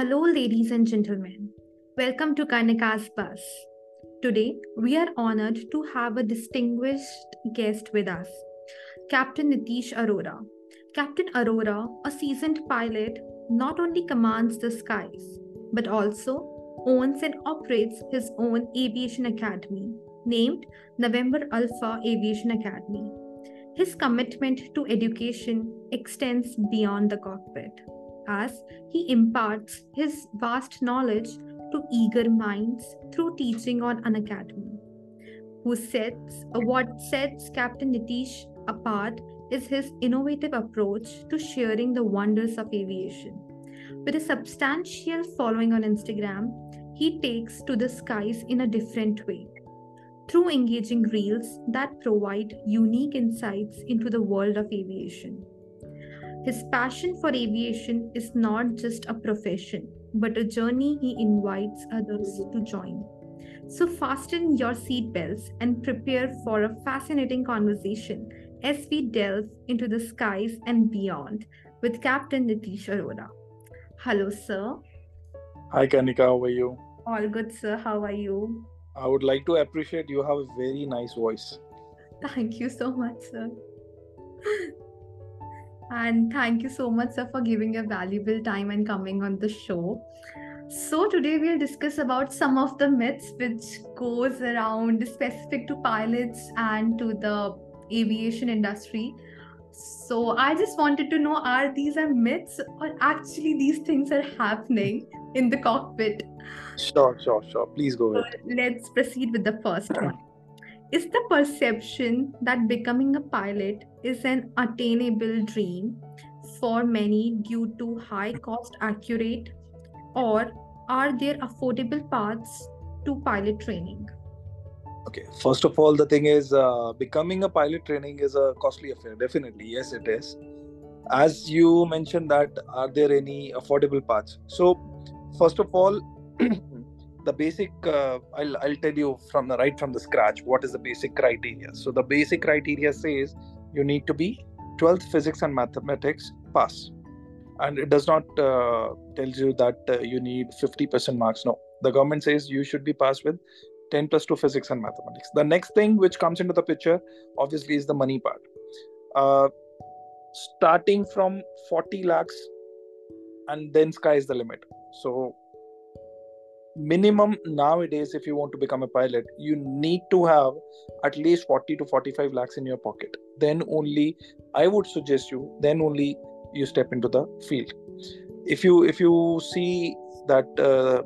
Hello, ladies and gentlemen. Welcome to Karnika's Buzz. Today, we are honored to have a distinguished guest with us, Captain Nitish Arora. Captain Arora, a seasoned pilot, not only commands the skies, but also owns and operates his own aviation academy, named November Alpha Aviation Academy. His commitment to education extends beyond the cockpit as he imparts his vast knowledge to eager minds through teaching on an academy. Who sets what sets Captain Nitish apart is his innovative approach to sharing the wonders of aviation. With a substantial following on Instagram, he takes to the skies in a different way through engaging reels that provide unique insights into the world of aviation. His passion for aviation is not just a profession, but a journey he invites others to join. So, fasten your seatbelts and prepare for a fascinating conversation as we delve into the skies and beyond with Captain Nitish Arora. Hello, sir. Hi, Kanika. How are you? All good, sir. How are you? I would like to appreciate you have a very nice voice. Thank you so much, sir. And thank you so much, sir, for giving your valuable time and coming on the show. So today we'll discuss about some of the myths which goes around specific to pilots and to the aviation industry. So I just wanted to know are these are myths or actually these things are happening in the cockpit? Sure, sure, sure. Please go ahead. So let's proceed with the first one. Is the perception that becoming a pilot is an attainable dream for many due to high cost accurate or are there affordable paths to pilot training? Okay, first of all, the thing is uh, becoming a pilot training is a costly affair. Definitely, yes, it is. As you mentioned, that are there any affordable paths? So, first of all, the basic uh, I'll, I'll tell you from the right from the scratch what is the basic criteria. So the basic criteria says you need to be 12th physics and mathematics pass. And it does not uh, tells you that uh, you need 50% marks no. The government says you should be passed with 10 plus 2 physics and mathematics. The next thing which comes into the picture obviously is the money part. Uh, starting from 40 lakhs and then sky is the limit. So minimum nowadays if you want to become a pilot you need to have at least 40 to 45 lakhs in your pocket. Then only i would suggest you then only you step into the field. If you if you see that uh,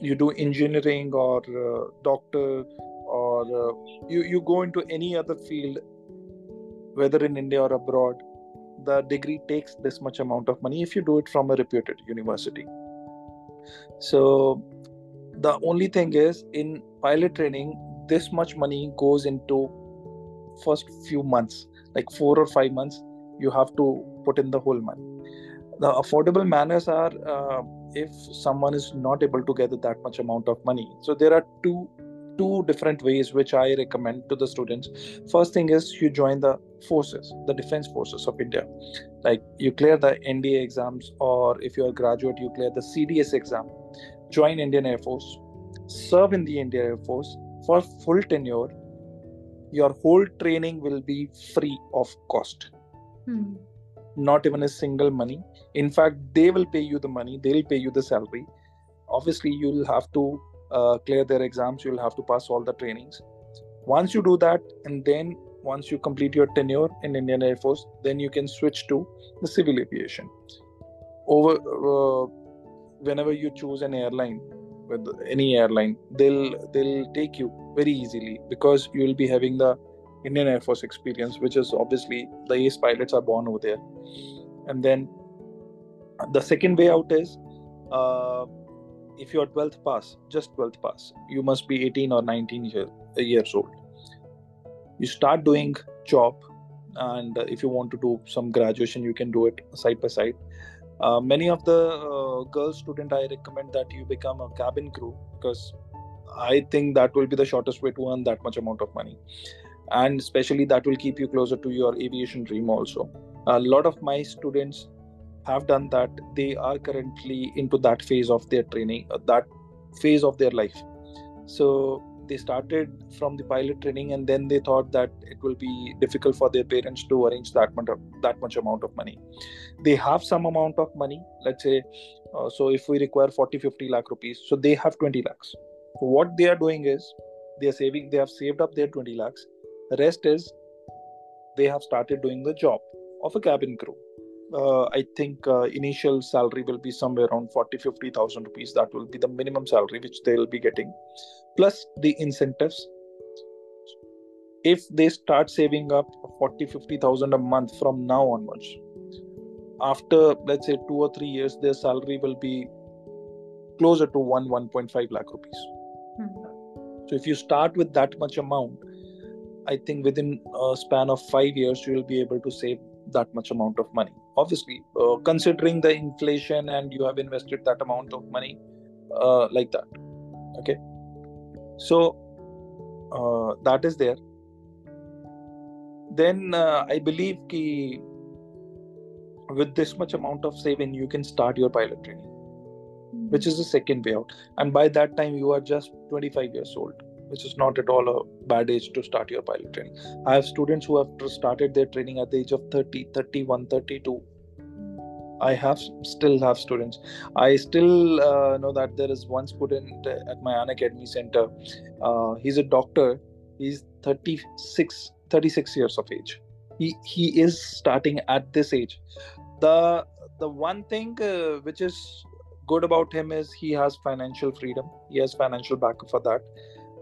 you do engineering or uh, doctor or uh, you you go into any other field whether in india or abroad the degree takes this much amount of money if you do it from a reputed university. So the only thing is in pilot training this much money goes into first few months like four or five months you have to put in the whole money the affordable manners are uh, if someone is not able to gather that much amount of money. So there are two two different ways which i recommend to the students. First thing is you join the forces the defense forces of india. Like you clear the nda exams or if you're a graduate you clear the cds exam join Indian Air Force, serve in the Indian Air Force for full tenure. Your whole training will be free of cost. Hmm. Not even a single money. In fact, they will pay you the money, they'll pay you the salary. Obviously, you'll have to uh, clear their exams, you'll have to pass all the trainings. Once you do that, and then once you complete your tenure in Indian Air Force, then you can switch to the civil aviation. Over uh, whenever you choose an airline with any airline they'll they'll take you very easily because you will be having the indian air force experience which is obviously the ace pilots are born over there. And then the second way out is uh, if you're 12th pass just 12th pass you must be 18 or 19 year, years old. You start doing job and if you want to do some graduation you can do it side by side uh, many of the uh, girl student i recommend that you become a cabin crew because i think that will be the shortest way to earn that much amount of money. And especially that will keep you closer to your aviation dream also. A lot of my students have done that. They are currently into that phase of their training uh, that phase of their life. So they started from the pilot training and then they thought that it will be difficult for their parents to arrange that much that much amount of money. They have some amount of money let's say uh, so if we require 40 50 lakh rupees so they have 20 lakhs. What they are doing is they are saving they have saved up their 20 lakhs. The rest is they have started doing the job of a cabin crew. Uh, I think uh, initial salary will be somewhere around 40 50,000 rupees. That will be the minimum salary which they'll be getting, plus the incentives. If they start saving up 40 50,000 a month from now onwards, after let's say two or three years, their salary will be closer to 1 1.5 lakh rupees. Mm-hmm. So if you start with that much amount, I think within a span of five years, you will be able to save that much amount of money obviously uh, considering the inflation and you have invested that amount of money uh, like that okay so uh, that is there then uh, i believe ki with this much amount of saving you can start your pilot training which is the second way out and by that time you are just 25 years old which is not at all a bad age to start your pilot training. I have students who have started their training at the age of 30, 31, 32. I have still have students. I still uh, know that there is one student at my Unacademy center. Uh, he's a doctor. He's 36, 36 years of age. He he is starting at this age. The the one thing uh, which is good about him is he has financial freedom. He has financial backup for that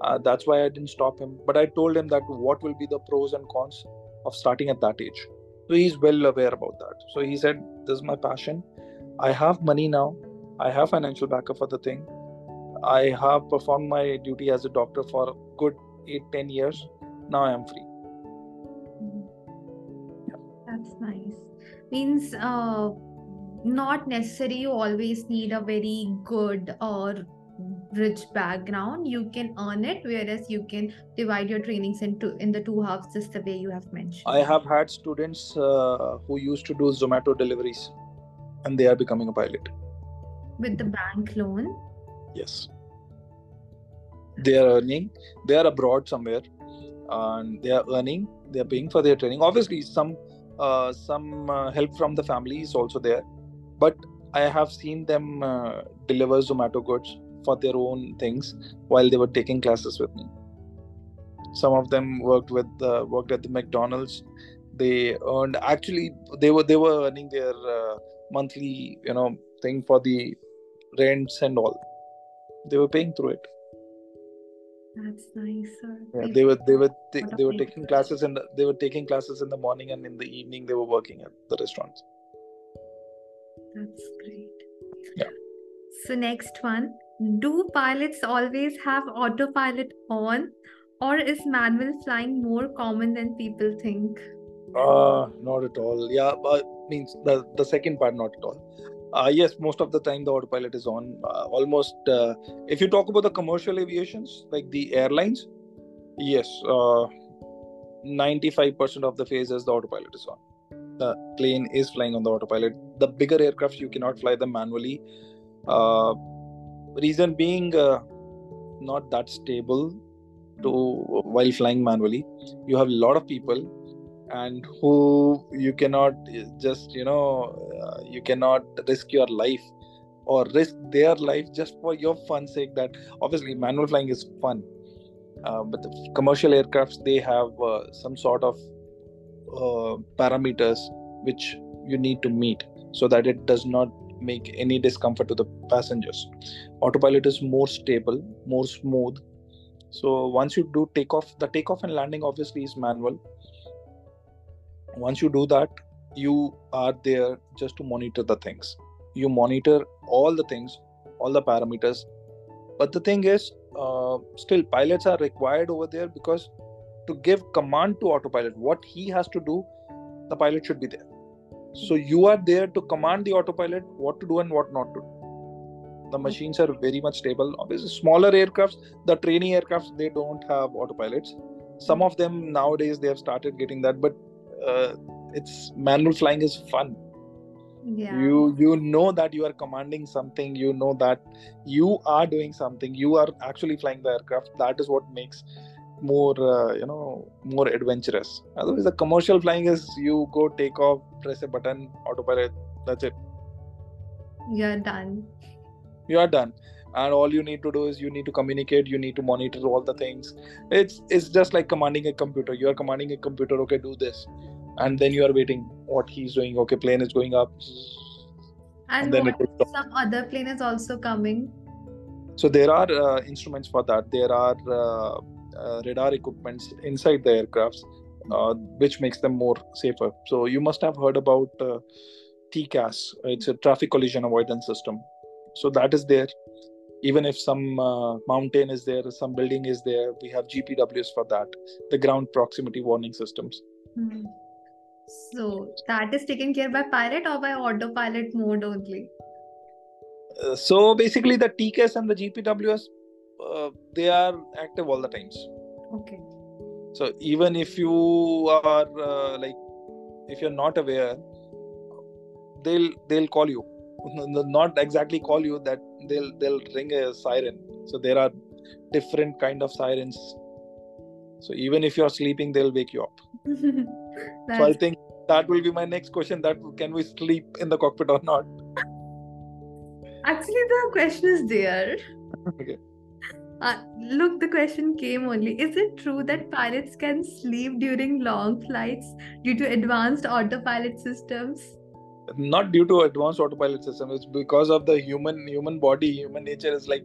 uh, that's why i didn't stop him but i told him that what will be the pros and cons of starting at that age he's well aware about that. So he said this is my passion. I have money now. I have financial backup for the thing. I have performed my duty as a doctor for good 8 10 years. Now i am free. That's nice. Means uh not necessary you always need a very good or rich background you can earn it whereas you can divide your trainings into in the two halves just the way you have mentioned. I have had students uh, who used to do zomato deliveries and they are becoming a pilot. With the bank loan? Yes. They are earning they are abroad somewhere and they are earning they are paying for their training. Obviously some uh, some uh, help from the family is also there but i have seen them uh, deliver zomato goods for their own things while they were taking classes with me. Some of them worked with uh, worked at the mcdonald's. They earned actually they were they were earning their uh, monthly you know thing for the rents and all. They were paying through it. That's nice sir. yeah they were they were they, they were taking classes and they were taking classes in the morning and in the evening they were working at the restaurants. That's great. Yeah. So next one do pilots always have autopilot on or is manual flying more common than people think? Uh not at all. Yeah but means the the second part not at all. Uh, yes most of the time the autopilot is on. Uh, almost uh, if you talk about the commercial aviations like the airlines yes 95% uh, of the phases the autopilot is on. The plane is flying on the autopilot. The bigger aircrafts you cannot fly them manually. Uh, reason being uh, not that stable to while flying manually. You have a lot of people and who you cannot just you know uh, you cannot risk your life or risk their life just for your fun sake that obviously manual flying is fun. Uh, but the commercial aircrafts they have uh, some sort of uh, parameters which you need to meet so that it does not make any discomfort to the passengers. Autopilot is more stable more smooth. So once you do takeoff the takeoff and landing obviously is manual. Once you do that you are there just to monitor the things. You monitor all the things all the parameters. But the thing is uh, still pilots are required over there because to give command to autopilot what he has to do the pilot should be there so you are there to command the autopilot what to do and what not to do. The machines are very much stable. Obviously smaller aircrafts the training aircrafts they don't have autopilots. Some of them nowadays they have started getting that but uh, it's manual flying is fun. Yeah. you you know that you are commanding something you know that you are doing something you are actually flying the aircraft. That is what makes more uh, you know more adventurous. Otherwise the commercial flying is you go take off press a button autopilot that's it. You're done. you are done. And all you need to do is you need to communicate you need to monitor all the things. It's it's just like commanding a computer. You are commanding a computer okay do this. And then you are waiting what he's doing. Okay plane is going up. And, And then some other plane is also coming? so there are uh, instruments for that. There are uh, radar equipments inside the aircrafts uh, which makes them more safer. So you must have heard about uh, tcas it's a traffic collision avoidance system. So that is there. Even if some uh, mountain is there some building is there we have gpws for that the ground proximity warning systems. Hmm. So that is taken care by pilot or by autopilot mode only? Uh, so basically the tcas and the gpws uh, they are active all the times Okay. so even if you are uh, like if you're not aware they'll they'll call you not exactly call you that they'll they'll ring a siren so there are different kind of sirens so even if you're sleeping they'll wake you up so i think that will be my next question that can we sleep in the cockpit or not actually the question is there. Okay. Uh, look, the question came only. Is it true that pilots can sleep during long flights due to advanced autopilot systems? not due to advanced autopilot system it's because of the human human body human nature is like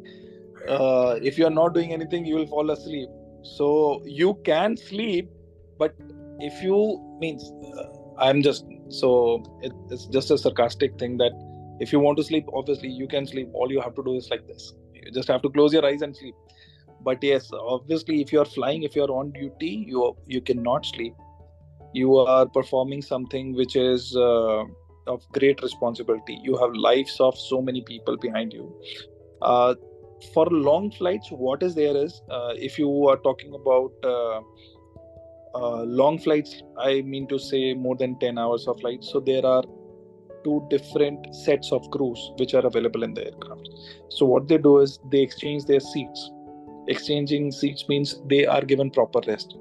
uh, if you're not doing anything you will fall asleep so you can sleep but if you means uh, i'm just so it, it's just a sarcastic thing that if you want to sleep obviously you can sleep all you have to do is like this you just have to close your eyes and sleep. But yes obviously if you're flying if you're on duty you you cannot sleep. You are performing something which is uh, of great responsibility. You have lives of so many people behind you. Uh, for long flights what is there is uh, if you are talking about uh, uh, long flights i mean to say more than 10 hours of flight. So there are two different sets of crews which are available in the aircraft. So what they do is they exchange their seats. Exchanging seats means they are given proper rest.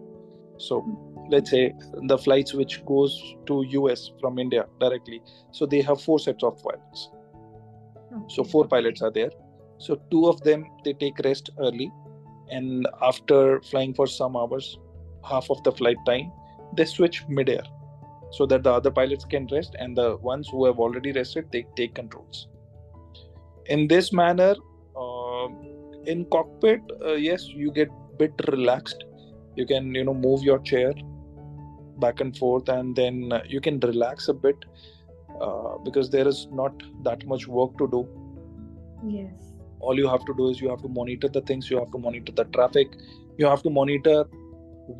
So let's say the flights which goes to us from india directly so they have four sets of pilots. So four pilots are there. So two of them they take rest early and after flying for some hours half of the flight time they switch midair so that the other pilots can rest and the ones who have already rested they take controls. In this manner uh, in cockpit uh, yes you get bit relaxed. You can you know move your chair back and forth and then uh, you can relax a bit uh, because there is not that much work to do. Yes. all you have to do is you have to monitor the things you have to monitor the traffic you have to monitor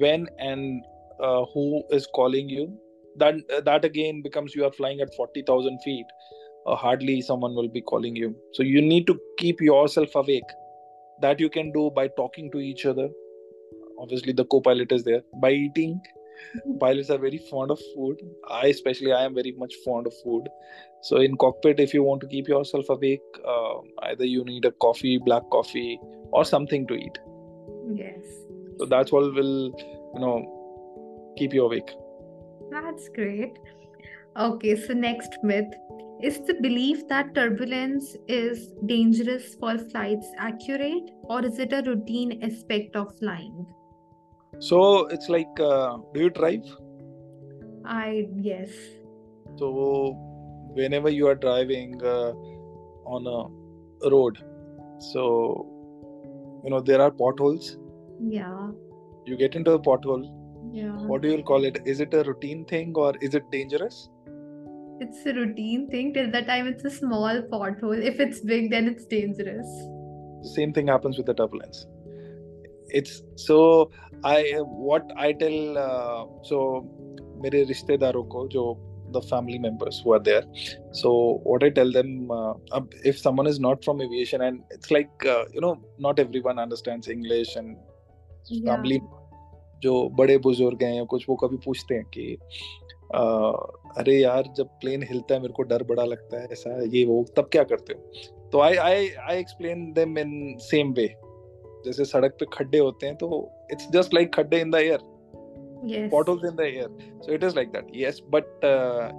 when and uh, who is calling you that that again becomes you are flying at 40000 feet uh, hardly someone will be calling you. So you need to keep yourself awake. That you can do by talking to each other. Obviously the co-pilot is there. By eating. Pilots are very fond of food. I especially i am very much fond of food. So in cockpit if you want to keep yourself awake uh, either you need a coffee black coffee or something to eat. Yes. so that's all will you know keep you awake That's great. Okay, so next myth is the belief that turbulence is dangerous for flights accurate or is it a routine aspect of flying? so it's like uh, do you drive I, yes. so whenever you are driving uh, on a road so you know there are potholes Yeah. you get into a pothole Yeah. what do you call it is it a routine thing or is it dangerous It's a routine thing. Till the time it's a small pothole. If it's big, then it's dangerous. same thing happens with the turbulence it's so i what i tell uh, so मेरे रिश्तेदारों को जो the family members who are there so what i tell them uh, ab- if someone is not from aviation and it's like uh, you know not everyone understands english and Yeah. family जो बड़े बुज़ुर्ग हैं या कुछ वो कभी पूछते हैं कि आ, अरे यार जब प्लेन हिलता है मेरे को डर बड़ा लगता है ऐसा ये वो तब क्या करते हो? तो I I I explain them in same way जैसे सड़क पे खड्डे होते हैं तो इट्स जस्ट लाइक खड्डे in the air bottles in the air so it is like that yes but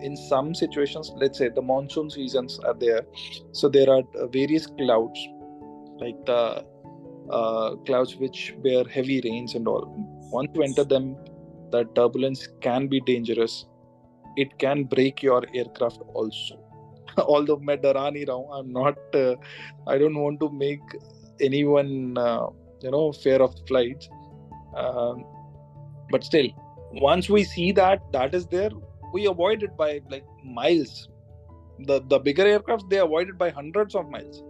in some situations let's say the monsoon seasons are there so there are various clouds like the clouds which bear heavy rains and all once you enter them the turbulence can be dangerous it can break your aircraft also although मैं डरा नहीं रहा हूँ I'm not uh, I don't want to make anyone uh, you know fear of flights um, but still once we see that that is there we avoid it by like miles the the bigger aircraft they avoid it by hundreds of miles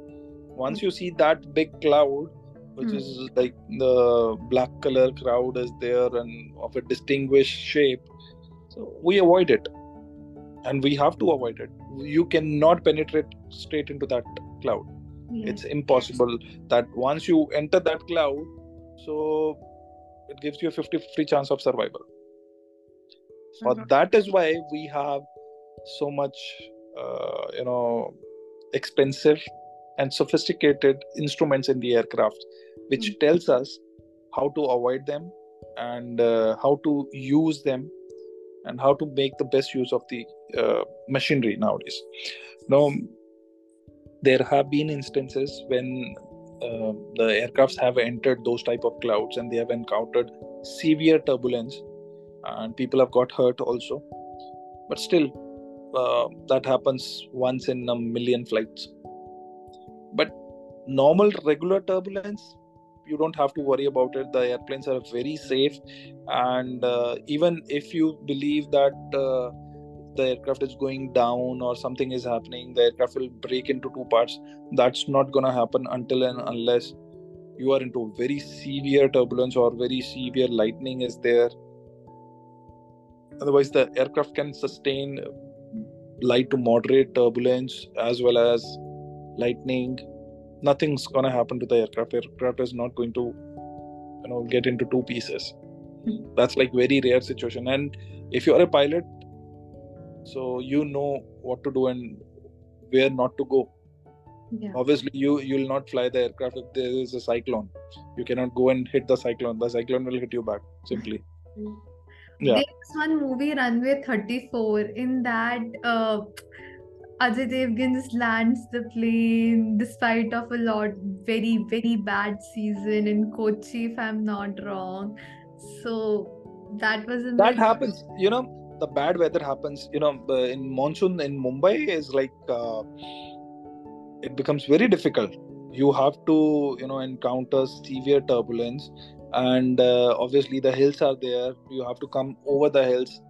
once you see that big cloud which Hmm. is like the black color cloud is there and of a distinguished shape so we avoid it and we have to avoid it you cannot penetrate straight into that cloud yes. it's impossible that once you enter that cloud so it gives you a 50 50 chance of survival for Mhm. that is why we have so much uh, you know expensive and sophisticated instruments in the aircraft which Mm. tells us how to avoid them and uh, how to use them and how to make the best use of the uh, machinery nowadays. Now there have been instances when uh, the aircrafts have entered those type of clouds and they have encountered severe turbulence and people have got hurt also. But still uh, that happens once in a million flights but normal regular turbulence you don't have to worry about it. The airplanes are very safe. And uh, even if you believe that uh, the aircraft is going down or something is happening the aircraft will break into two parts that's not going to happen until and unless you are into very severe turbulence or very severe lightning is there. Otherwise the aircraft can sustain light to moderate turbulence as well as lightning nothing's going to happen to the aircraft. Aircraft is not going to you know get into two pieces. Hmm. that's like very rare situation. And if you're a pilot so you know what to do and where not to go. Yeah. obviously you you'll not fly the aircraft if there is a cyclone. You cannot go and hit the cyclone. The cyclone will hit you back simply. Yeah. There's one movie, Runway 34. In that, uh, Ajay Devgan just lands the plane despite of a lot very very bad season in Kochi, if I'm not wrong. So that was in that happens you know the bad weather happens you know uh, in monsoon in mumbai is like uh, it becomes very difficult. You have to you know encounter severe turbulence and uh, obviously the hills are there. You have to come over the hills.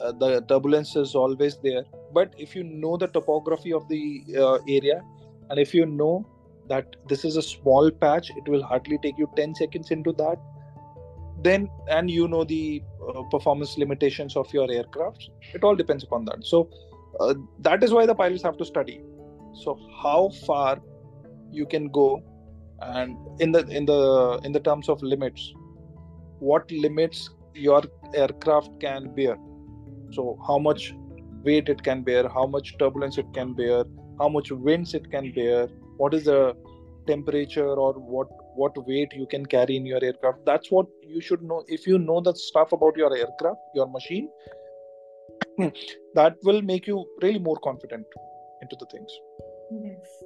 Uh, the turbulence is always there but if you know the topography of the uh, area and if you know that this is a small patch it will hardly take you 10 seconds into that then and you know the uh, performance limitations of your aircraft it all depends upon that. So uh, that is why the pilots have to study. So how far you can go and in the in the in the terms of limits what limits your aircraft can bear. So how much weight it can bear how much turbulence it can bear how much winds it can bear what is the temperature or what what weight you can carry in your aircraft that's what you should know if you know the stuff about your aircraft your machine that will make you really more confident into the things Yes.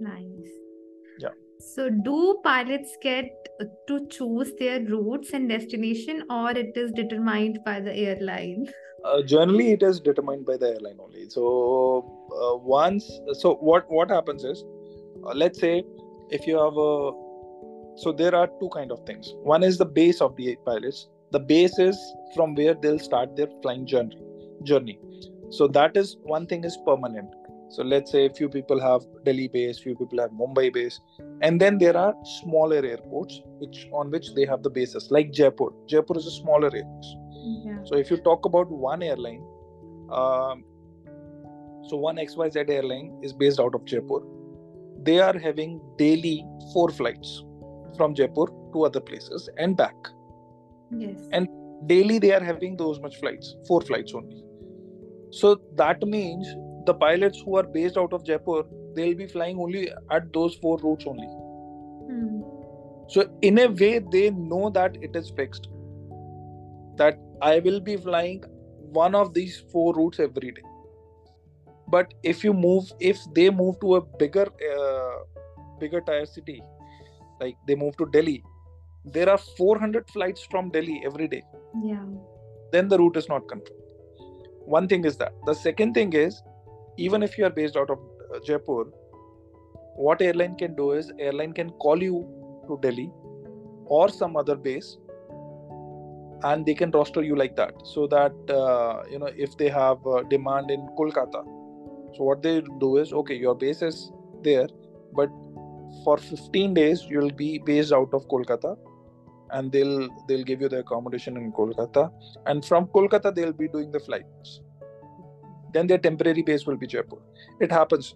Nice. Yeah. So do pilots get to choose their routes and destination or it is determined by the airline? uh, generally it is determined by the airline only. So uh, once so what what happens is uh, let's say if you have a so there are two kind of things. One is the base of the pilots. The base is from where they'll start their flying journey journey. So that is one thing is permanent so let's say a few people have delhi base few people have mumbai base and then there are smaller airports which on which they have the bases like jaipur jaipur is a smaller airport Yeah. so if you talk about one airline, um, so one XYZ airline is based out of Jaipur. They are having daily four flights from Jaipur to other places and back. Yes. And daily they are having those much flights, four flights only. So that means the pilots who are based out of Jaipur, they'll be flying only at those four routes only. Hmm. So in a way, they know that it is fixed. That I will be flying one of these four routes every day. But if you move, if they move to a bigger, uh, bigger tier city, like they move to Delhi, there are 400 flights from Delhi every day. Yeah. Then the route is not controlled. One thing is that. The second thing is, even if you are based out of uh, Jaipur, what airline can do is airline can call you to Delhi or some other base and they can roster you like that. So that uh, you know if they have uh, demand in kolkata so what they do is okay your base is there but for 15 days you'll be based out of kolkata and they'll they'll give you the accommodation in kolkata. And from kolkata they'll be doing the flights then their temporary base will be jaipur it happens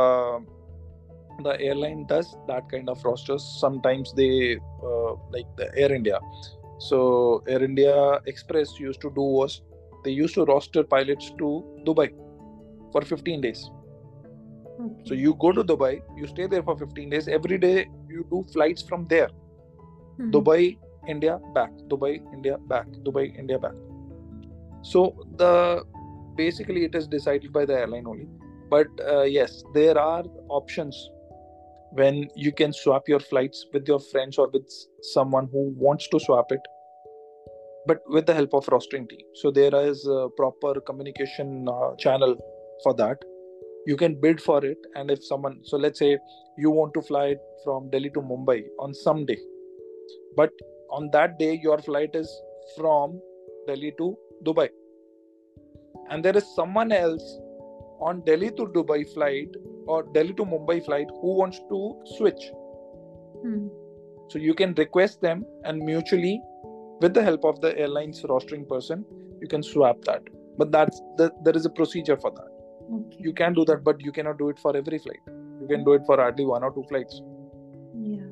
uh, the airline does that kind of rosters sometimes they uh, like the air india so Air India Express used to do was they used to roster pilots to Dubai for 15 days. Okay. So you go to Dubai, you stay there for 15 days. Every day you do flights from there. Hmm. Dubai, India, back. Dubai, India, back. Dubai, India, back. So the basically it is decided by the airline only. But uh, yes, there are options when you can swap your flights with your friends or with someone who wants to swap it but with the help of rostering team. So there is a proper communication uh, channel for that. You can bid for it and if someone so let's say you want to fly from delhi to mumbai on some day but on that day your flight is from delhi to dubai and there is someone else on delhi to dubai flight or Delhi to Mumbai flight who wants to switch. Hmm. So you can request them and mutually, with the help of the airline's rostering person, you can swap that. But that's the, there is a procedure for that. Okay. You can do that, but you cannot do it for every flight. You can do it for hardly one or two flights. Yeah.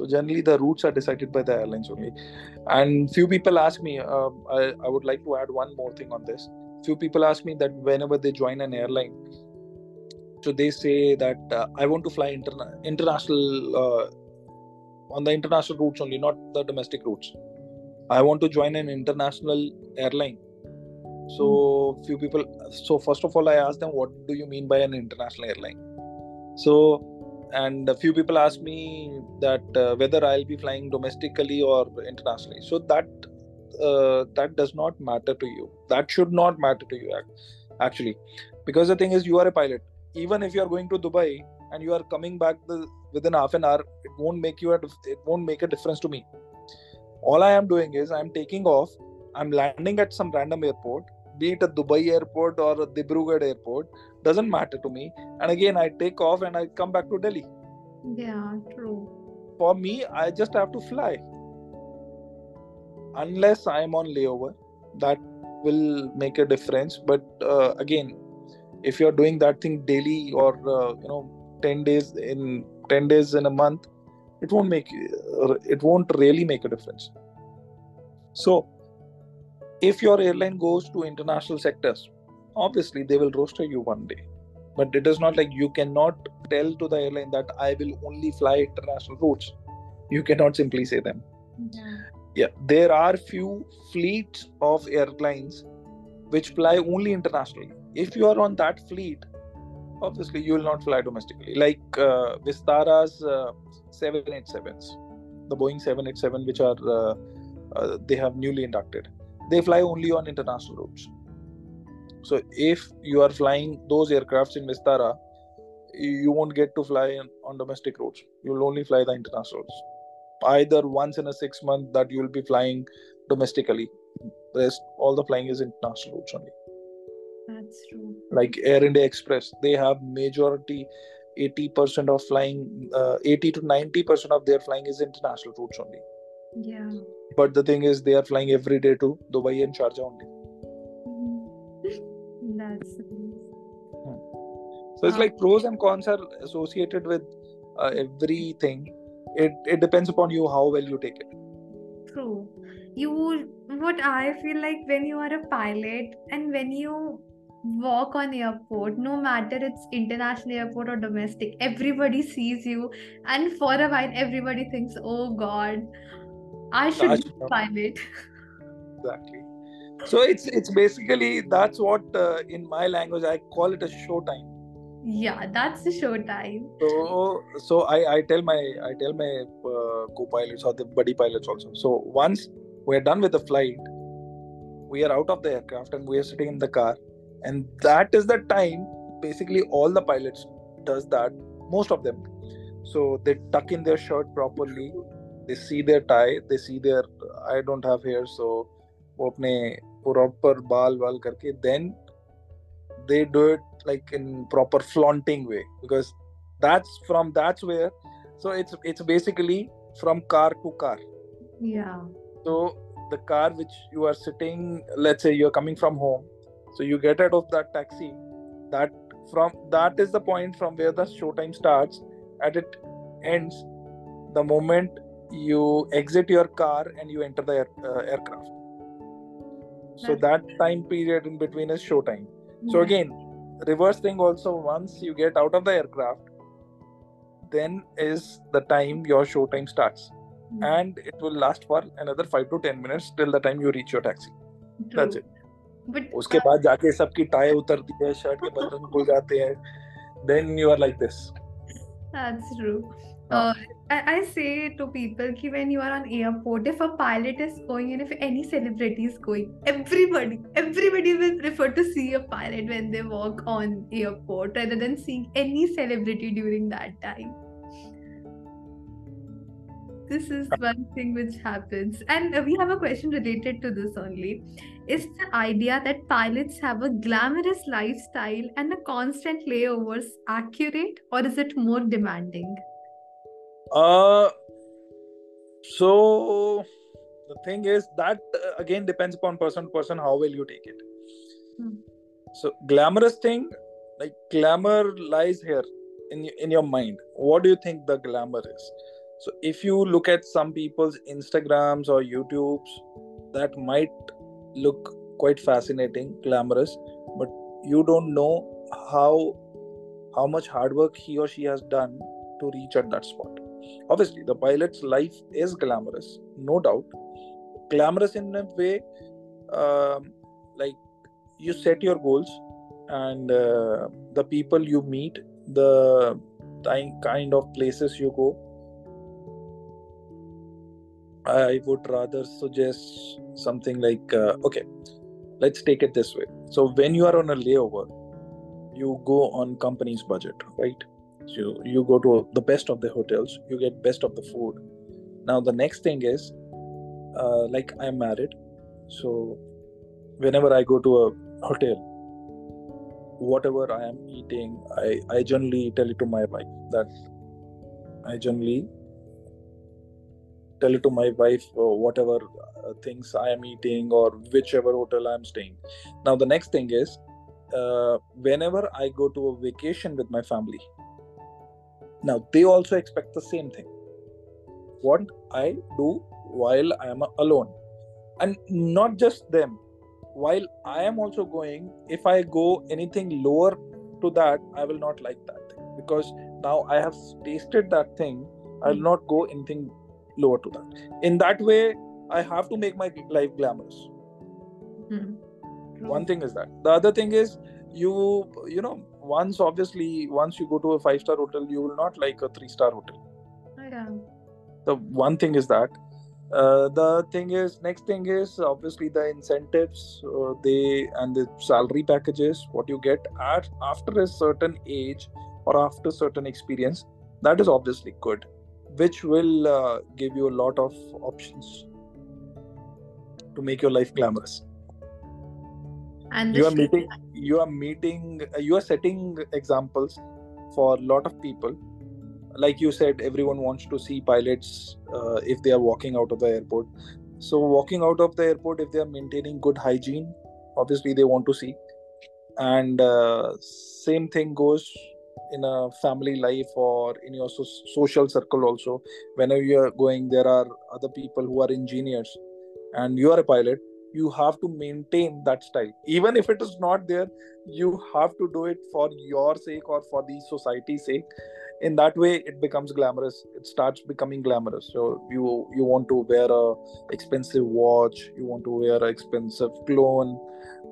So generally, the routes are decided by the airlines only. And few people ask me, uh, I, I would like to add one more thing on this. Few people ask me that whenever they join an airline, so they say that uh, i want to fly interna- international uh, on the international routes only not the domestic routes i want to join an international airline so few people so first of all i ask them what do you mean by an international airline so and a few people ask me that uh, whether i'll be flying domestically or internationally. So that uh, that does not matter to you. That should not matter to you actually. Because the thing is you are a pilot. Even if you are going to dubai and you are coming back the, within half an hour it won't make you a, it won't make a difference to me. All i am doing is i'm taking off i'm landing at some random airport be it a dubai airport or a dibrugarh airport doesn't matter to me. And again i take off and i come back to delhi. Yeah, true. for me i just have to fly. Unless i'm on layover that will make a difference. But uh, again if you're doing that thing daily or uh, you know 10 days in 10 days in a month it won't make it won't really make a difference. So if your airline goes to international sectors obviously they will roster you one day. But it is not like you cannot tell to the airline that i will only fly international routes. You cannot simply say them. Yeah. yeah there are few fleets of airlines which fly only internationally. If you are on that fleet obviously you will not fly domestically. Like uh, vistara's uh, 787s the boeing 787 which are uh, uh, they have newly inducted they fly only on international routes. So if you are flying those aircrafts in vistara you won't get to fly on domestic routes. You will only fly the international routes. Either once in a six month that you will be flying domestically. Rest all the flying is international routes only. That's true. like air india express they have majority 80% of flying uh, 80 to 90% of their flying is international routes only Yeah. but the thing is they are flying every day to dubai and sharjah only Mhm. That's nice. so it's like pros and cons are associated with uh, everything it it depends upon you how well you take it True. you what i feel like when you are a pilot and when you walk on airport no matter it's international airport or domestic everybody sees you and for a while everybody thinks oh god i should Taj Mahal. pilot exactly. So it's it's basically that's what uh, in my language i call it a show time yeah that's the show time so so i i tell my i tell my uh, co-pilots or the buddy pilots also. So once we're done with the flight we are out of the aircraft and we are sitting in the car. And that is the time basically all the pilots does that most of them. So they tuck in their shirt properly they see their tie they see their i don't have hair so वो अपने proper बाल वाल करके then they do it like in proper flaunting way because that's from that's where so it's it's basically from car to car yeah so the car which you are sitting let's say you're coming from home so you get out of that taxi that from that is the point from where the show time starts and it ends the moment you exit your car and you enter the air, uh, aircraft so That's- that time period in between is show time so Yeah. again reverse thing also once you get out of the aircraft then is the time your show time starts Mm, and it will last for another 5 to 10 minutes till the time you reach your taxi that's true. it but उसके बाद जाके सबकी tie उतरती है shirt के button खुल जाते हैं then you are like this That's true. uh, I, I say to people कि when you are on airport, if a pilot is going and if any celebrity is going, everybody, everybody will prefer to see a pilot when they walk on airport rather than seeing any celebrity during that time. This is one thing which happens. And we have a question related to this only. Is the idea that pilots have a glamorous lifestyle and a constant layovers accurate or is it more demanding? Uh so the thing is that uh, again depends upon person to person how well you take it. Hmm. so glamorous thing like glamour lies here in in your mind. What do you think the glamour is? So if you look at some people's instagrams or youtubes that might look quite fascinating glamorous but you don't know how how much hard work he or she has done to reach at that spot obviously the pilot's life is glamorous no doubt. Glamorous in a way um, like you set your goals and uh, the people you meet the kind of places you go. I would rather suggest something like uh, okay let's take it this way. So when you are on a layover you go on company's budget right so you go to the best of the hotels you get best of the food. Now the next thing is uh, like i'm married so whenever i go to a hotel whatever i am eating i i generally tell it to my wife that i generally tell it to my wife uh, whatever uh, things i am eating or whichever hotel i am staying. Now the next thing is uh, whenever i go to a vacation with my family now they also expect the same thing. What i do while i am alone. And not just them. While i am also going if i go anything lower to that i will not like that thing. Because now i have tasted that thing i will not go anything lower to that. In that way i have to make my life glamorous. Hmm. one thing is that. The other thing is you you know once obviously once you go to a five star hotel you will not like a three star hotel yeah. the one thing is that. Uh, the thing is next thing is obviously the incentives uh, they and the salary packages what you get at after a certain age or after certain experience that is obviously good which will uh, give you a lot of options to make your life glamorous And you are meeting you are meeting you are setting examples for a lot of people. Like you said everyone wants to see pilots uh, if they are walking out of the airport. So walking out of the airport if they are maintaining good hygiene obviously they want to see. And uh, same thing goes in a family life or in your so- social circle also. Whenever you are going there are other people who are engineers and you are a pilot you have to maintain that style. Even if it is not there you have to do it for your sake or for the society's sake. In that way it becomes glamorous. It starts becoming glamorous. So you you want to wear a expensive watch you want to wear an expensive clone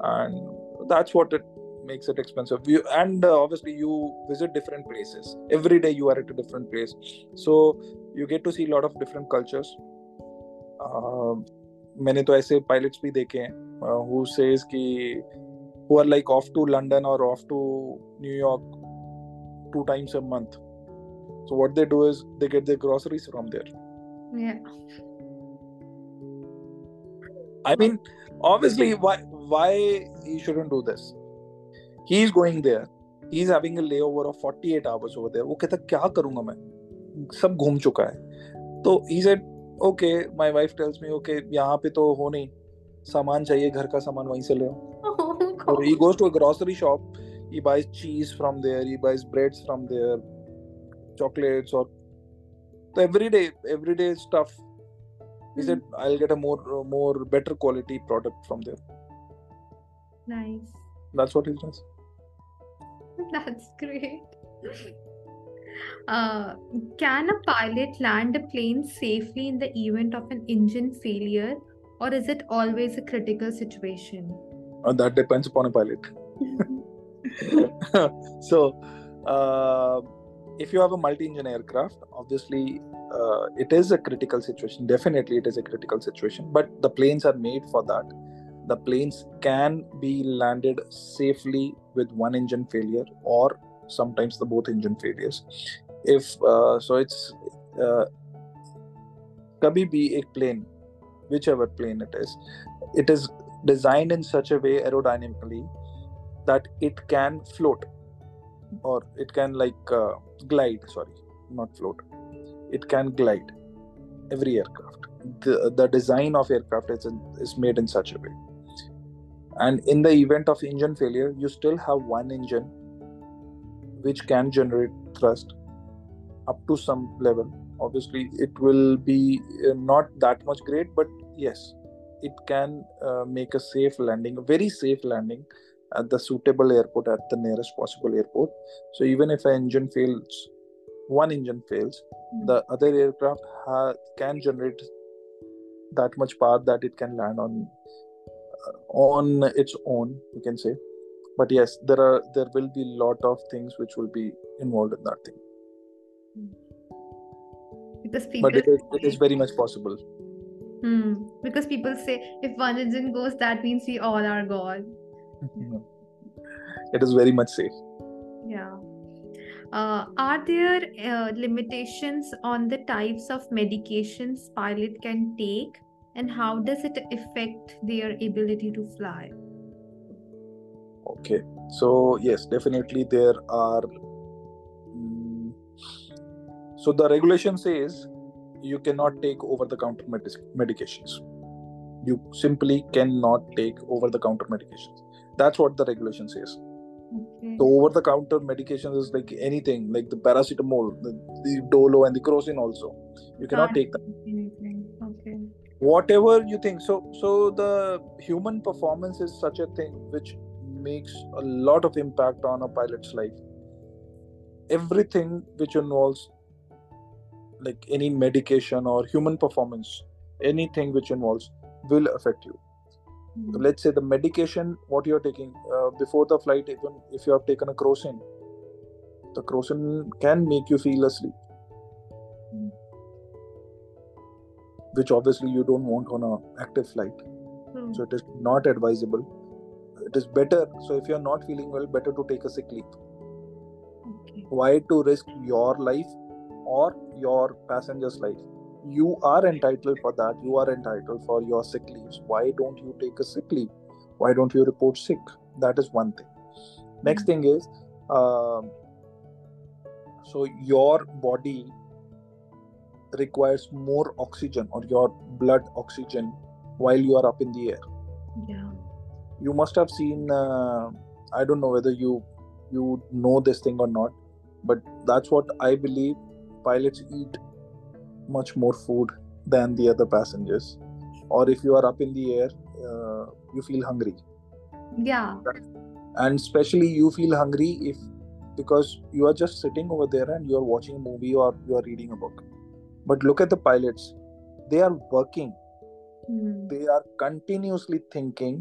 and that's what it makes it expensive. You, and uh, obviously you visit different places. Every day you are at a different place. So you get to see a lot of different cultures. Uh, मैंने तो ऐसे pilots भी देखे हैं who says कि who are like off to London और off to New York two times a month so what they do is they get their groceries from there I mean, obviously, why why he shouldn't do this? He is going there. He is having a layover of 48 hours over there. वो कहता क्या करूँगा मैं? सब घूम चुका है. तो he said okay my wife tells me okay यहाँ पे तो हो नहीं सामान चाहिए घर का सामान वहीं से ले और he goes to a grocery shop he buys cheese from there he buys breads from there chocolates or the everyday everyday stuff he said i'll get a more uh, more better quality product from there nice that's what he does that's great Uh, can a pilot land a plane safely in the event of an engine failure, or is it always a critical situation? And that depends upon a pilot. so, uh, if you have a multi-engine aircraft, obviously uh, it is a critical situation. Definitely, it is a critical situation. But the planes are made for that. The planes can be landed safely with one engine failure, or sometimes the both engine failures. If uh, so it's uh, be a ek plane whichever plane it is it is designed in such a way aerodynamically that it can float or it can like uh, glide sorry not float. It can glide. Every aircraft. The, the design of aircraft is, in, is made in such a way. And in the event of engine failure you still have one engine which can generate thrust up to some level. Obviously it will be uh, not that much great but yes it can uh, make a safe landing a very safe landing at the suitable airport at the nearest possible airport. So even if an engine fails one engine fails the other aircraft ha- can generate that much power that it can land on uh, on its own you can say but yes there are there will be a lot of things which will be involved in that thing Because people but it is, it is very much possible Hmm. Because people say if one engine goes, that means we all are gone. it is very much safe Yeah. Uh, are there uh, limitations on the types of medications pilot can take, and how does it affect their ability to fly? Okay, so yes, definitely there are. mm, so the regulation says you cannot take over-the-counter medic- medications. You simply cannot take over-the-counter medications. That's what the regulation says. Okay. So over-the-counter medications is like anything, like the paracetamol, the, the dolo, and the crocin also. You cannot take them. anything. Okay. whatever you think so so the human performance is such a thing which makes a lot of impact on a pilot's life everything which involves like any medication or human performance anything which involves will affect you Hmm. let's say the medication what you're taking uh, before the flight even if you have taken a crocin the crocin can make you feel asleep Hmm. which obviously you don't want on a active flight Hmm. so it is not advisable it is better. So if you're not feeling well better to take a sick leave. Okay. why to risk your life or your passenger's life? You are entitled for that. You are entitled for your sick leaves. Why don't you take a sick leave? Why don't you report sick? That is one thing. Next thing is um, so your body requires more oxygen or your blood oxygen while you are up in the air. Yeah. You must have seen uh, i don't know whether you you know this thing or not but that's what i believe pilots eat much more food than the other passengers. Or if you are up in the air uh, you feel hungry. Yeah. And especially you feel hungry if because you are just sitting over there and you are watching a movie or you are reading a book. But look at the pilots. They are working. Hmm. they are continuously thinking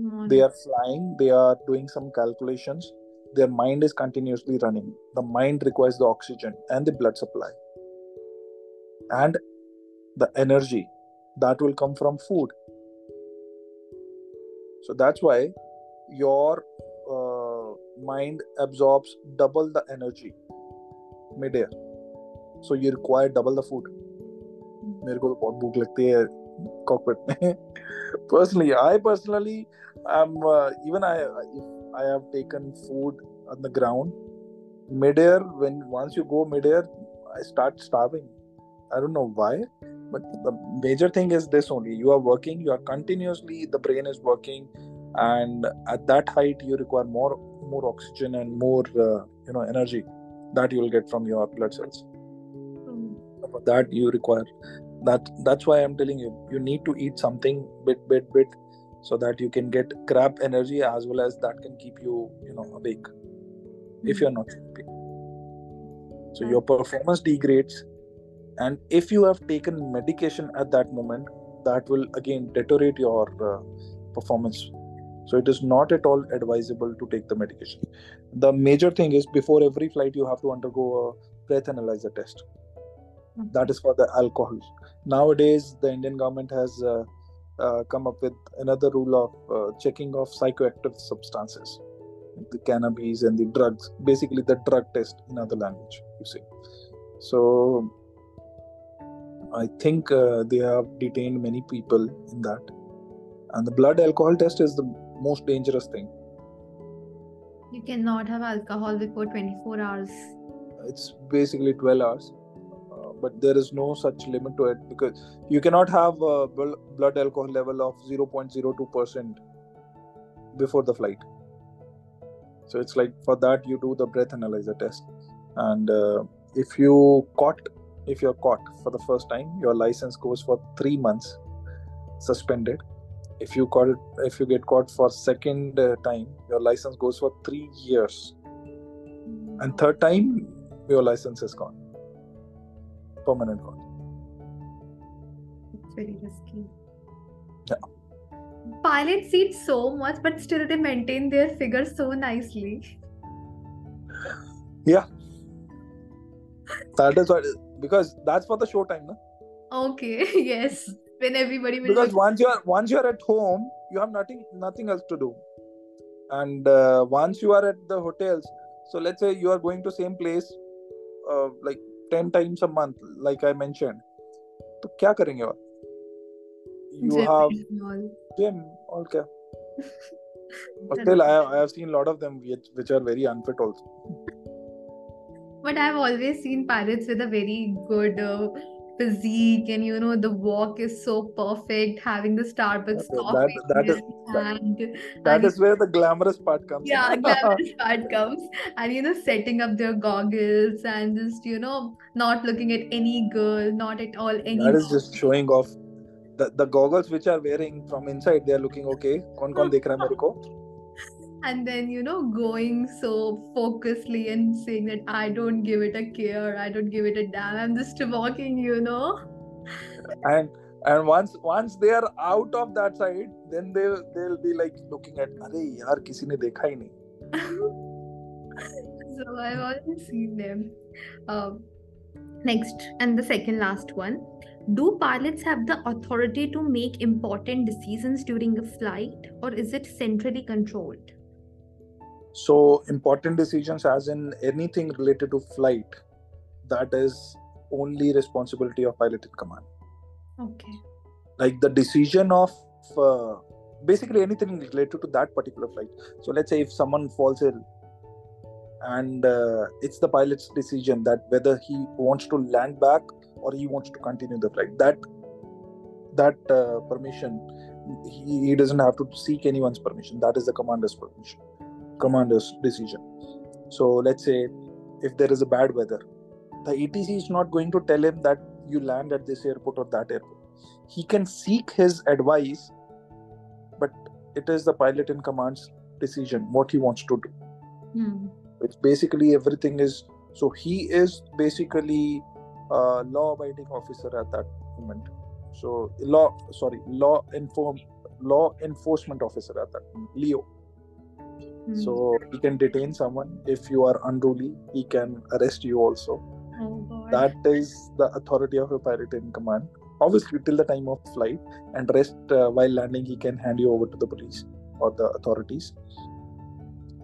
Oh, they are flying they are doing some calculations their mind is continuously running the mind requires the oxygen and the blood supply and the energy that will come from food so that's why your uh, mind absorbs double the energy midair so you require double the food मेरे को तो बहुत भूख लगती है cockpit में Personally i personally am uh, even i if i have taken food on the ground midair when once you go midair i start starving. I don't know why but the major thing is this only. You are working you are continuously the brain is working and at that height you require more more oxygen and more uh, you know energy that you will get from your blood cells. For that you require that that's why i'm telling you you need to eat something bit bit bit so that you can get crab energy as well as that can keep you you know awake if you're not sleeping. So your performance degrades and if you have taken medication at that moment that will again deteriorate your uh, performance. So it is not at all advisable to take the medication. The major thing is before every flight you have to undergo a breath analyzer test that is for the alcohol. Nowadays the indian government has uh, uh, come up with another rule of uh, checking of psychoactive substances. The cannabis and the drugs. Basically the drug test in other language you see. So i think uh, they have detained many people in that. And the blood alcohol test is the most dangerous thing. You cannot have alcohol before 24 hours. it's basically 12 hours but there is no such limit to it because you cannot have a bl- blood alcohol level of 0.02% before the flight. So it's like for that you do the breath analyzer test. And uh, if you caught if you're caught for the first time your license goes for 3 months suspended. If you caught if you get caught for second uh, time your license goes for 3 years. And third time your license is gone permanent gone It's very risky. Yeah. Pilots eat so much, but still they maintain their figure so nicely. Yeah. That is what because that's for the show time no? Okay, yes. When everybody will because once you're once you're at home you have nothing nothing else to do and uh, once you are at the hotels so let's say you are going to same place uh, like 10 times a month like i mentioned तो क्या करेंगे आप you have have और क्या but still I, I have seen a lot of them which, which are very unfit also But I've always seen pirates with a very good uh, physique, and you know the walk is so perfect, having the Starbucks Okay, coffee that- that in is- his that- hand. that and is where the glamorous part comes in. yeah, glamorous part comes, and you know setting up their goggles and just you know not looking at any girl, not at all any. that is just showing off the, the goggles which are wearing from inside they are looking okay कौन कौन देख रहा है मेरे को and then you know going so focusedly and saying that i don't give it a care i don't give it a damn i'm just walking you know? And and once once they are out of that side then they they'll be like looking at are yaar kisi ne dekha hi nahi. So i've already seen them. Um, next and the second last one. Do pilots have the authority to make important decisions during a flight or is it centrally controlled? So important decisions as in anything related to flight that is only responsibility of pilot in command. Okay. like the decision of uh, basically anything related to that particular flight. So let's say if someone falls ill and uh, it's the pilot's decision that whether he wants to land back or he wants to continue the flight. That that uh, permission he, he doesn't have to seek anyone's permission. That is the commander's permission commander's decision. So let's say if there is a bad weather the ATC is not going to tell him that you land at this airport or that airport. He can seek his advice but it is the pilot in command's decision what he wants to do. Hmm. it's basically everything is so he is basically a law abiding officer at that moment. So law sorry law inform law enforcement officer at that moment, leo Hmm. so he can detain someone. If you are unruly he can arrest you also. Oh that is the authority of a pilot in command. Obviously till the time of flight and rest uh, while landing he can hand you over to the police or the authorities.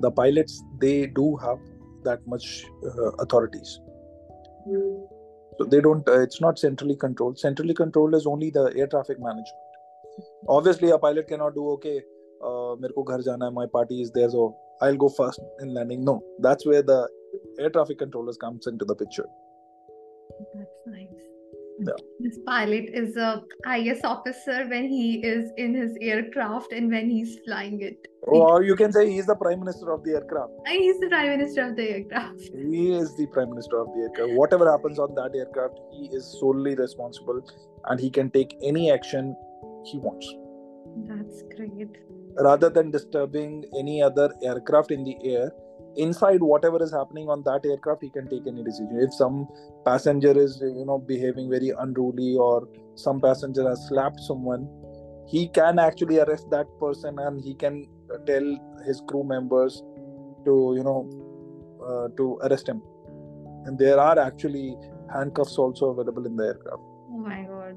The pilots they do have that much uh, authorities. So they don't uh, it's not centrally controlled. Centrally controlled is only the air traffic management. Obviously a pilot cannot do okay मेरे को घर जाना है my party is there so I'll go first in landing no that's where the air traffic controllers comes into the picture That's nice. Yeah. This pilot is a IS officer when he is in his aircraft and when he's flying it. or you can say he's the prime minister of the aircraft And he's the prime minister of the aircraft. he is the prime minister of the aircraft whatever happens on that aircraft he is solely responsible and he can take any action he wants That's great. rather than disturbing any other aircraft in the air inside whatever is happening on that aircraft he can take any decision. If some passenger is you know behaving very unruly or some passenger has slapped someone he can actually arrest that person and he can tell his crew members to you know uh, to arrest him. And there are actually handcuffs also available in the aircraft. Oh my god.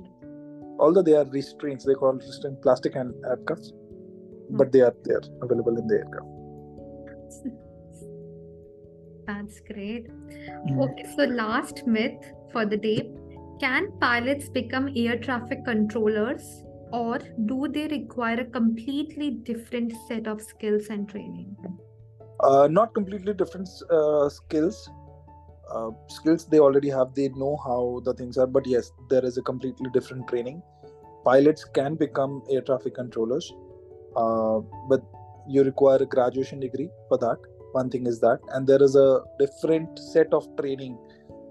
although they are restraints they call restraint plastic hand handcuffs but they are there available in the aircraft That's great. Okay, so last myth for the day. Can pilots become air traffic controllers or do they require a completely different set of skills and training? uh, not completely different uh, skills uh, skills they already have they know how the things are but yes there is a completely different training pilots can become air traffic controllers uh, but you require a graduation degree for that. One thing is that. And there is a different set of training.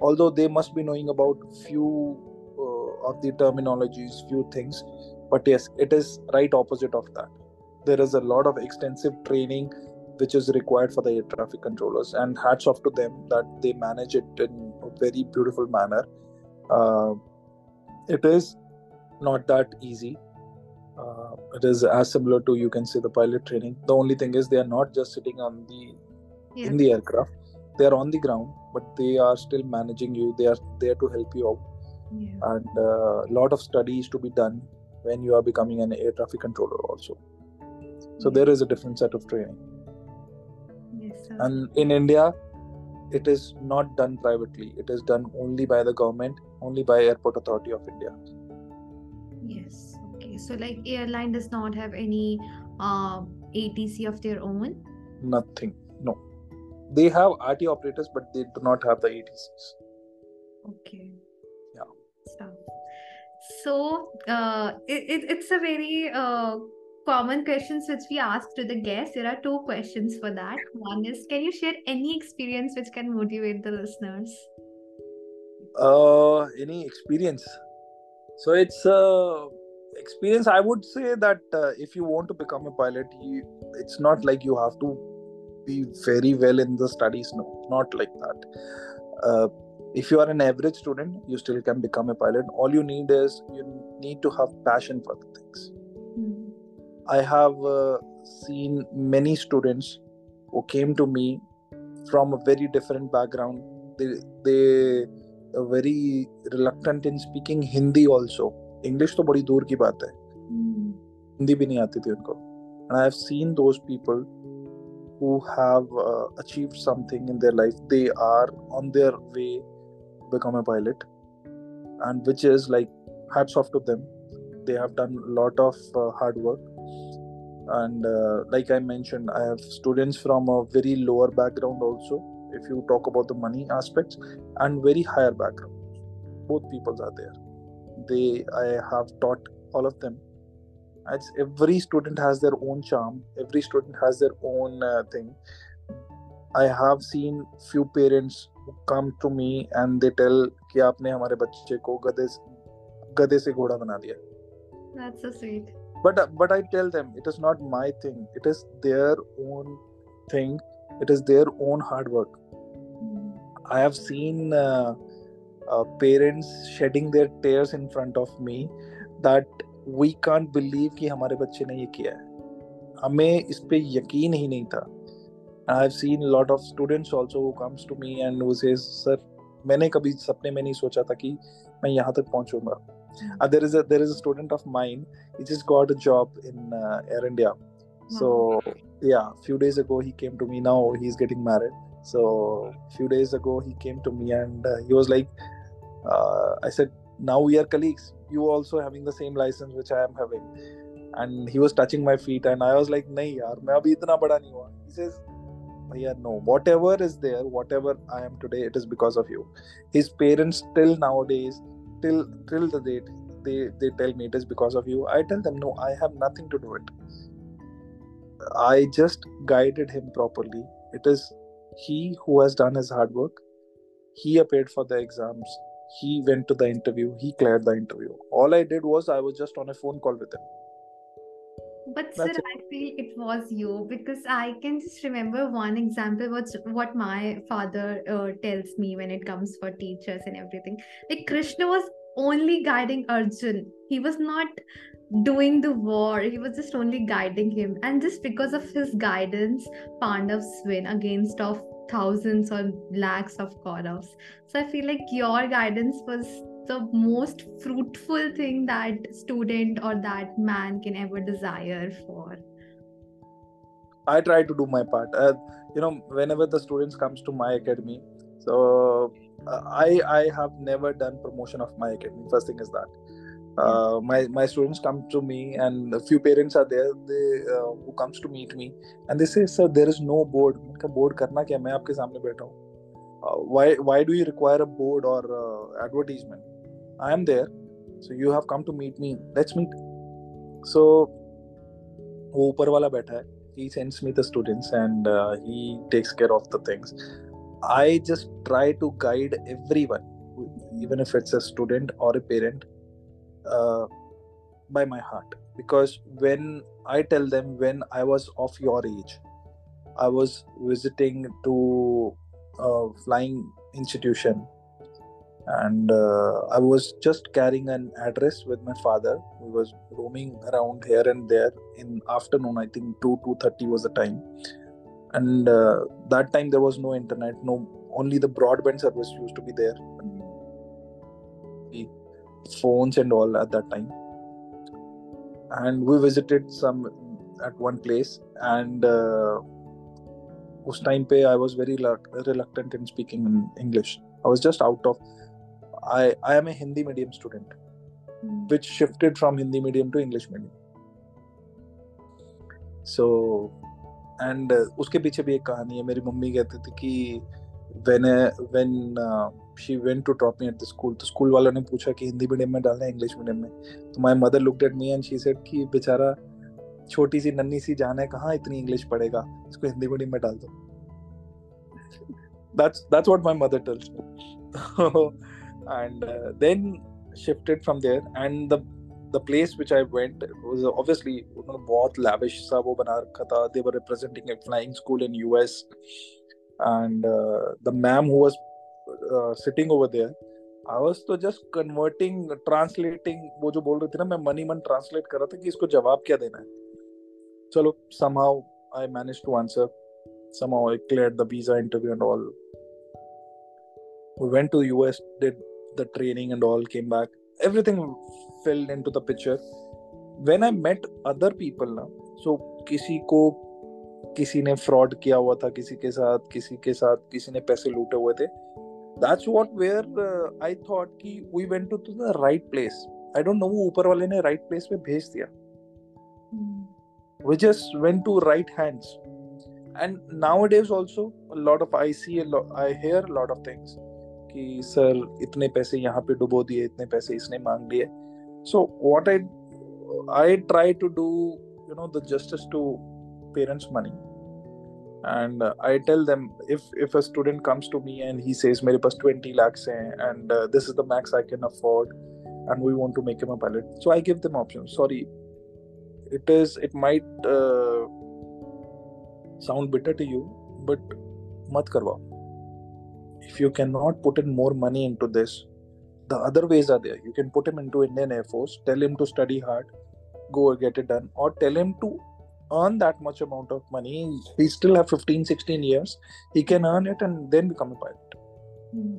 Although they must be knowing about few uh, of the terminologies few things. But yes it is right opposite of that. There is a lot of extensive training which is required for the air traffic controllers. And hats off to them that they manage it in a very beautiful manner. Uh, it is not that easy uh, it is as similar to you can say the pilot training the only thing is they are not just sitting on the Yeah. in the aircraft they are on the ground but they are still managing you they are there to help you out Yeah. and a lot of studies to be done when you are becoming an air traffic controller also so Yeah. there is a different set of training Yes, sir. and in india it is not done privately it is done only by the government only by airport authority of india Yes. Okay. So, like, airline does not have any uh, ATC of their own. nothing no they have rt operators but they do not have the atcs Okay. Yeah. So, so uh, it, it, it's a very uh, common questions which we ask to the guests. There are two questions for that. One is, can you share any experience which can motivate the listeners? uh any experience so it's uh experience i would say that uh, if you want to become a pilot you it's not like you have to be very well in the studies no not like that. Uh, if you are an average student you still can become a pilot. All you need is you need to have passion for the things. Hmm. i have uh, seen many students who came to me from a very different background. They they are very reluctant in speaking hindi also English तो बड़ी दूर की बात है। hmm. Hindi भी नहीं आती थी उनको। And I have seen those people who have achieve something in their life they are on their way become a pilot and which is like hats off to them they have done lot of hard work and like I mention I have students from a very lower background also if you talk about the money aspects and very higher background both peoples are there they i have taught all of them it's every student has their own charm every student has their own uh, thing i have seen few parents who come to me and they tell कि आपने हमारे बच्चे को गधे गधे से घोड़ा बना दिया That's so sweet. but uh, but i tell them it is not my thing it is their own thing it is their own hard work Mm. i have seen uh, uh, parents shedding their tears in front of me that we can't believe कि हमारे बच्चे ने ये किया है हमें इस पे यकीन ही नहीं था I have seen a lot of students also who comes to me and who says sir मैंने कभी सपने में नहीं सोचा था कि मैं यहाँ तक पहुंचूंगा uh, there is a there is a student of mine he just got a job in uh, air india so yeah few days ago he came to me now he's getting married so few days ago he came to me and uh, he was like uh, i said now we are colleagues. You also having the same license which i am having. And he was touching my feet and i was like nahi yaar main abhi itna bada nahi hua. He says yeah no. Whatever is there whatever i am today it is because of you. His parents still nowadays till till the date they they tell me it is because of you. I tell them no i have nothing to do it. I just guided him properly. It is he who has done his hard work. He appeared for the exams he went to the interview he cleared the interview all i did was i was just on a phone call with him But sir, it. I feel it was you because I can just remember one example what's what my father uh, tells me when it comes for teachers and everything. Like Krishna was only guiding Arjun. He was not doing the war. He was just only guiding him. And just because of his guidance, Pandavs win against of thousands or lakhs of Kauravas. So I feel like your guidance was the most fruitful thing that student or that man can ever desire for. I try to do my part. Uh, you know whenever the students comes to my academy so uh, i i have never done promotion of my academy. First thing is that uh, my my students come to me and a few parents are there they uh, who comes to meet me and they say sir there is no board मैंने कहा board करना क्या मैं आपके सामने बैठा हूँ uh, why why do you require a board or uh, advertisement i am there so you have come to meet me let's meet so वो ऊपर वाला बैठा है he sends me the students and uh, he takes care of the things i just try to guide everyone even if it's a student or a parent uh, by my heart. Because when i tell them when i was of your age i was visiting to a flying institution. And uh, i was just carrying an address with my father. We was roaming around here and there in afternoon i think 2 2.30 was the time. And uh, that time there was no internet no only the broadband service used to be there phones and all at that time and we visited some at one place and uh, उस time पे I was very reluct- reluctant in speaking in English. I was just out of. I I am a Hindi medium student, which shifted from Hindi medium to English medium. So, and uh, उसके पीछे भी एक कहानी है मेरी mummy कहती थी कि when uh, uh, she went to drop me at the school तो स्कूल वालों ने पूछा कि हिंदी मीडियम में डालना है इंग्लिश मीडियम में तो my mother looked at me and she said कि बेचारा छोटी सी नन्ही सी जान है कहाँ इतनी इंग्लिश पढ़ेगा इसको हिंदी मीडियम में डाल दो that's that's what my mother tells me and uh, then shifted from there and the the place which I went was obviously उन्होंने बहुत lavish सा वो बना रखा था they were representing a flying school in US and uh, the ma'am who was uh, sitting over there I was तो just converting translating वो जो बोल रही थी ना मैं मनी मन translate कर रहा था कि इसको जवाब क्या देना है चलो somehow I managed to answer somehow I cleared the visa interview and all we went to US did the training and all came back everything fell into the picture when I met other people ना so किसी को किसी ने fraud किया हुआ था किसी के साथ किसी के साथ किसी ने पैसे लूटे हुए थे that's what where uh, I thought कि we went to, to the right place I don't know वो ऊपर वाले ने right place पे भेज दिया we just went to right hands and nowadays also a lot of i see a lot i hear a lot of things कि sir इतने पैसे यहाँ पे डुबो दिए इतने पैसे इसने मांग लिए so what i i try to do you know the justice to parents money and uh, i tell them if if a student comes to me and he says mere paas 20 lakhs hain and uh, this is the max i can afford and we want to make him a pilot. So i give them options. Sorry. It is it might uh, sound bitter to you but mat karwao. If you cannot put in more money into this the other ways are there. You can put him into indian air force tell him to study hard go get it done or tell him to earn that much amount of money he still have 15 16 years he can earn it and then become a pilot. Mm.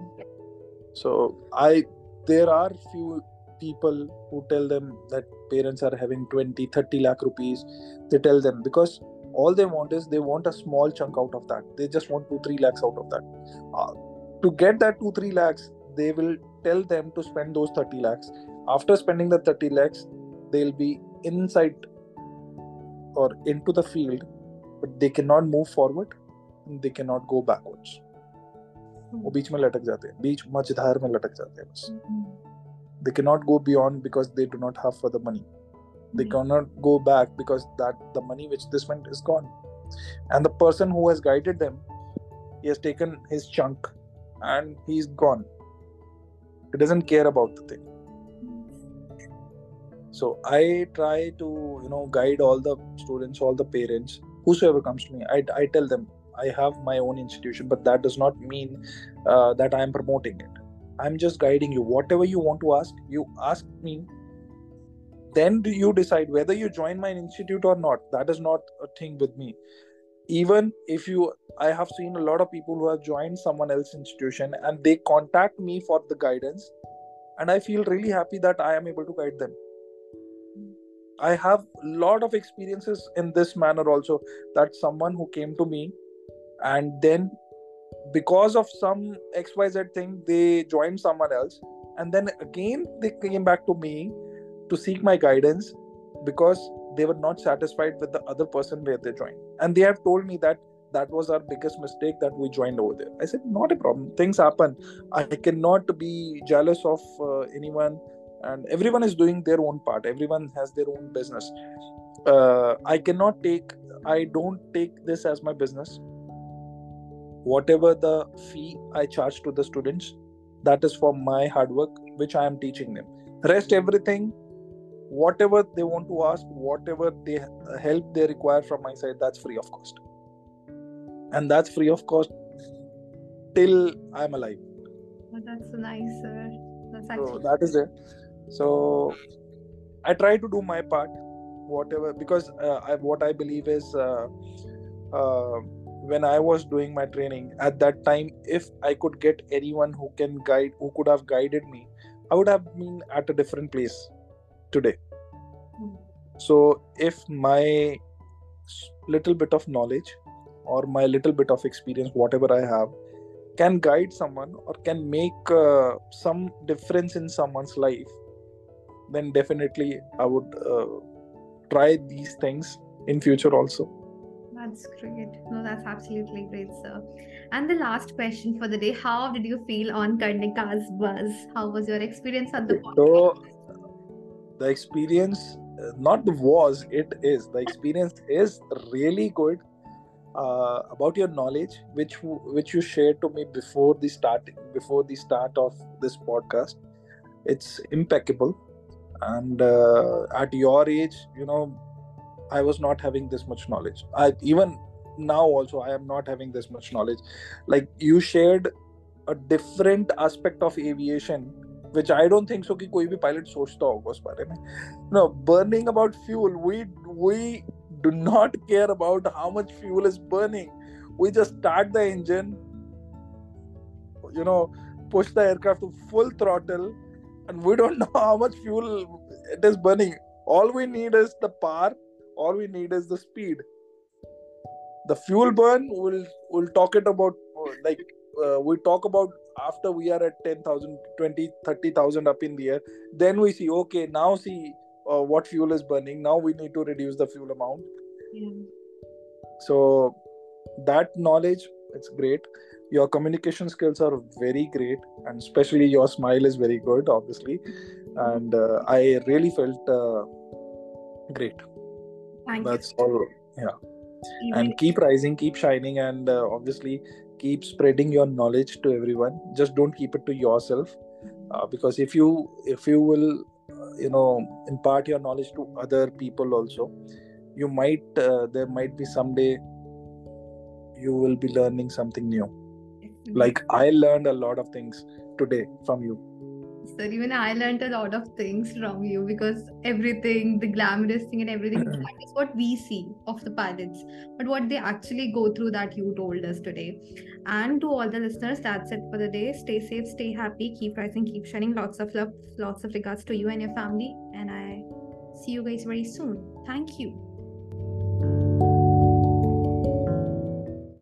so i there are few people who tell them that parents are having 20 30 lakh rupees. They tell them because all they want is they want a small chunk out of that. They just want 2 3 lakhs out of that. Uh, to get that 2 3 lakhs they will tell them to spend those 30 lakhs. After spending the 30 lakhs they'll be inside or into the field but they cannot move forward they cannot go backwards वो बीच में लटक जाते हैं बीच मझधार में लटक जाते हैं बस they cannot go beyond because they do not have for the money they cannot go back because that the money which they spent is gone and the person who has guided them he has taken his chunk and he's gone he doesn't care about the thing so i try to you know guide all the students all the parents whosoever comes to me. I, I tell them i have my own institution but that does not mean uh, that i am promoting it. I'm just guiding you. Whatever you want to ask you ask me. Then do you decide whether you join my institute or not. That is not a thing with me. Even if you i have seen a lot of people who have joined someone else's institution and they contact me for the guidance and i feel really happy that i am able to guide them i have a lot of experiences in this manner also that someone who came to me and then because of some xyz thing they joined someone else and then again they came back to me to seek my guidance because they were not satisfied with the other person where they joined. And they have told me that that was our biggest mistake that we joined over there. I said not a problem. Things happen. I cannot be jealous of uh, anyone and everyone is doing their own part. Everyone has their own business. Uh, i cannot take i don't take this as my business. Whatever the fee i charge to the students that is for my hard work which i am teaching them. Rest everything whatever they want to ask whatever they help they require from my side that's free of cost. And that's free of cost till i'm alive. Oh, that's nice sir. That's actually so that is it so i try to do my part whatever because uh, I, what i believe is uh, uh, when i was doing my training at that time if i could get anyone who can guide who could have guided me i would have been at a different place today hmm. so if my little bit of knowledge or my little bit of experience whatever i have can guide someone or can make uh, some difference in someone's life then definitely i would uh, try these things in future also. That's great. No that's absolutely great sir. And the last question for the day how did you feel on karnika's buzz? How was your experience on the podcast? so the experience uh, not the was it is. The experience is really good uh, about your knowledge which which you shared to me before the start before the start of this podcast. It's impeccable and uh, at your age you know i was not having this much knowledge i even now also i am not having this much knowledge like you shared a different aspect of aviation which I don't think so कि कोई भी pilot सोचता होगा उस बारे में no burning about fuel we we do not care about how much fuel is burning we just start the engine you know push the aircraft to full throttle and we don't know how much fuel it is burning all we need is the power all we need is the speed the fuel burn we'll we'll talk it about like uh, we talk about after we are at 10,000, 20, 30,000 up in the air, then we see, okay, now see uh, what fuel is burning. Now we need to reduce the fuel amount. Yeah. So that knowledge, it's great. Your communication skills are very great, and especially your smile is very good, obviously. And uh, I really felt uh, great. Thank That's you. all. Yeah. Even and keep rising, keep shining, and uh, obviously keep spreading your knowledge to everyone just don't keep it to yourself uh, because if you if you will uh, you know impart your knowledge to other people also you might uh, there might be someday you will be learning something new Mm-hmm. like i learned a lot of things today from you. So even i learned a lot of things from you because everything the glamorous thing and everything that is what we see of the pilots but what they actually go through that you told us today. And to all the listeners that's it for the day. Stay safe stay happy keep rising keep shining. Lots of love lots of regards to you and your family. And i see you guys very soon. Thank you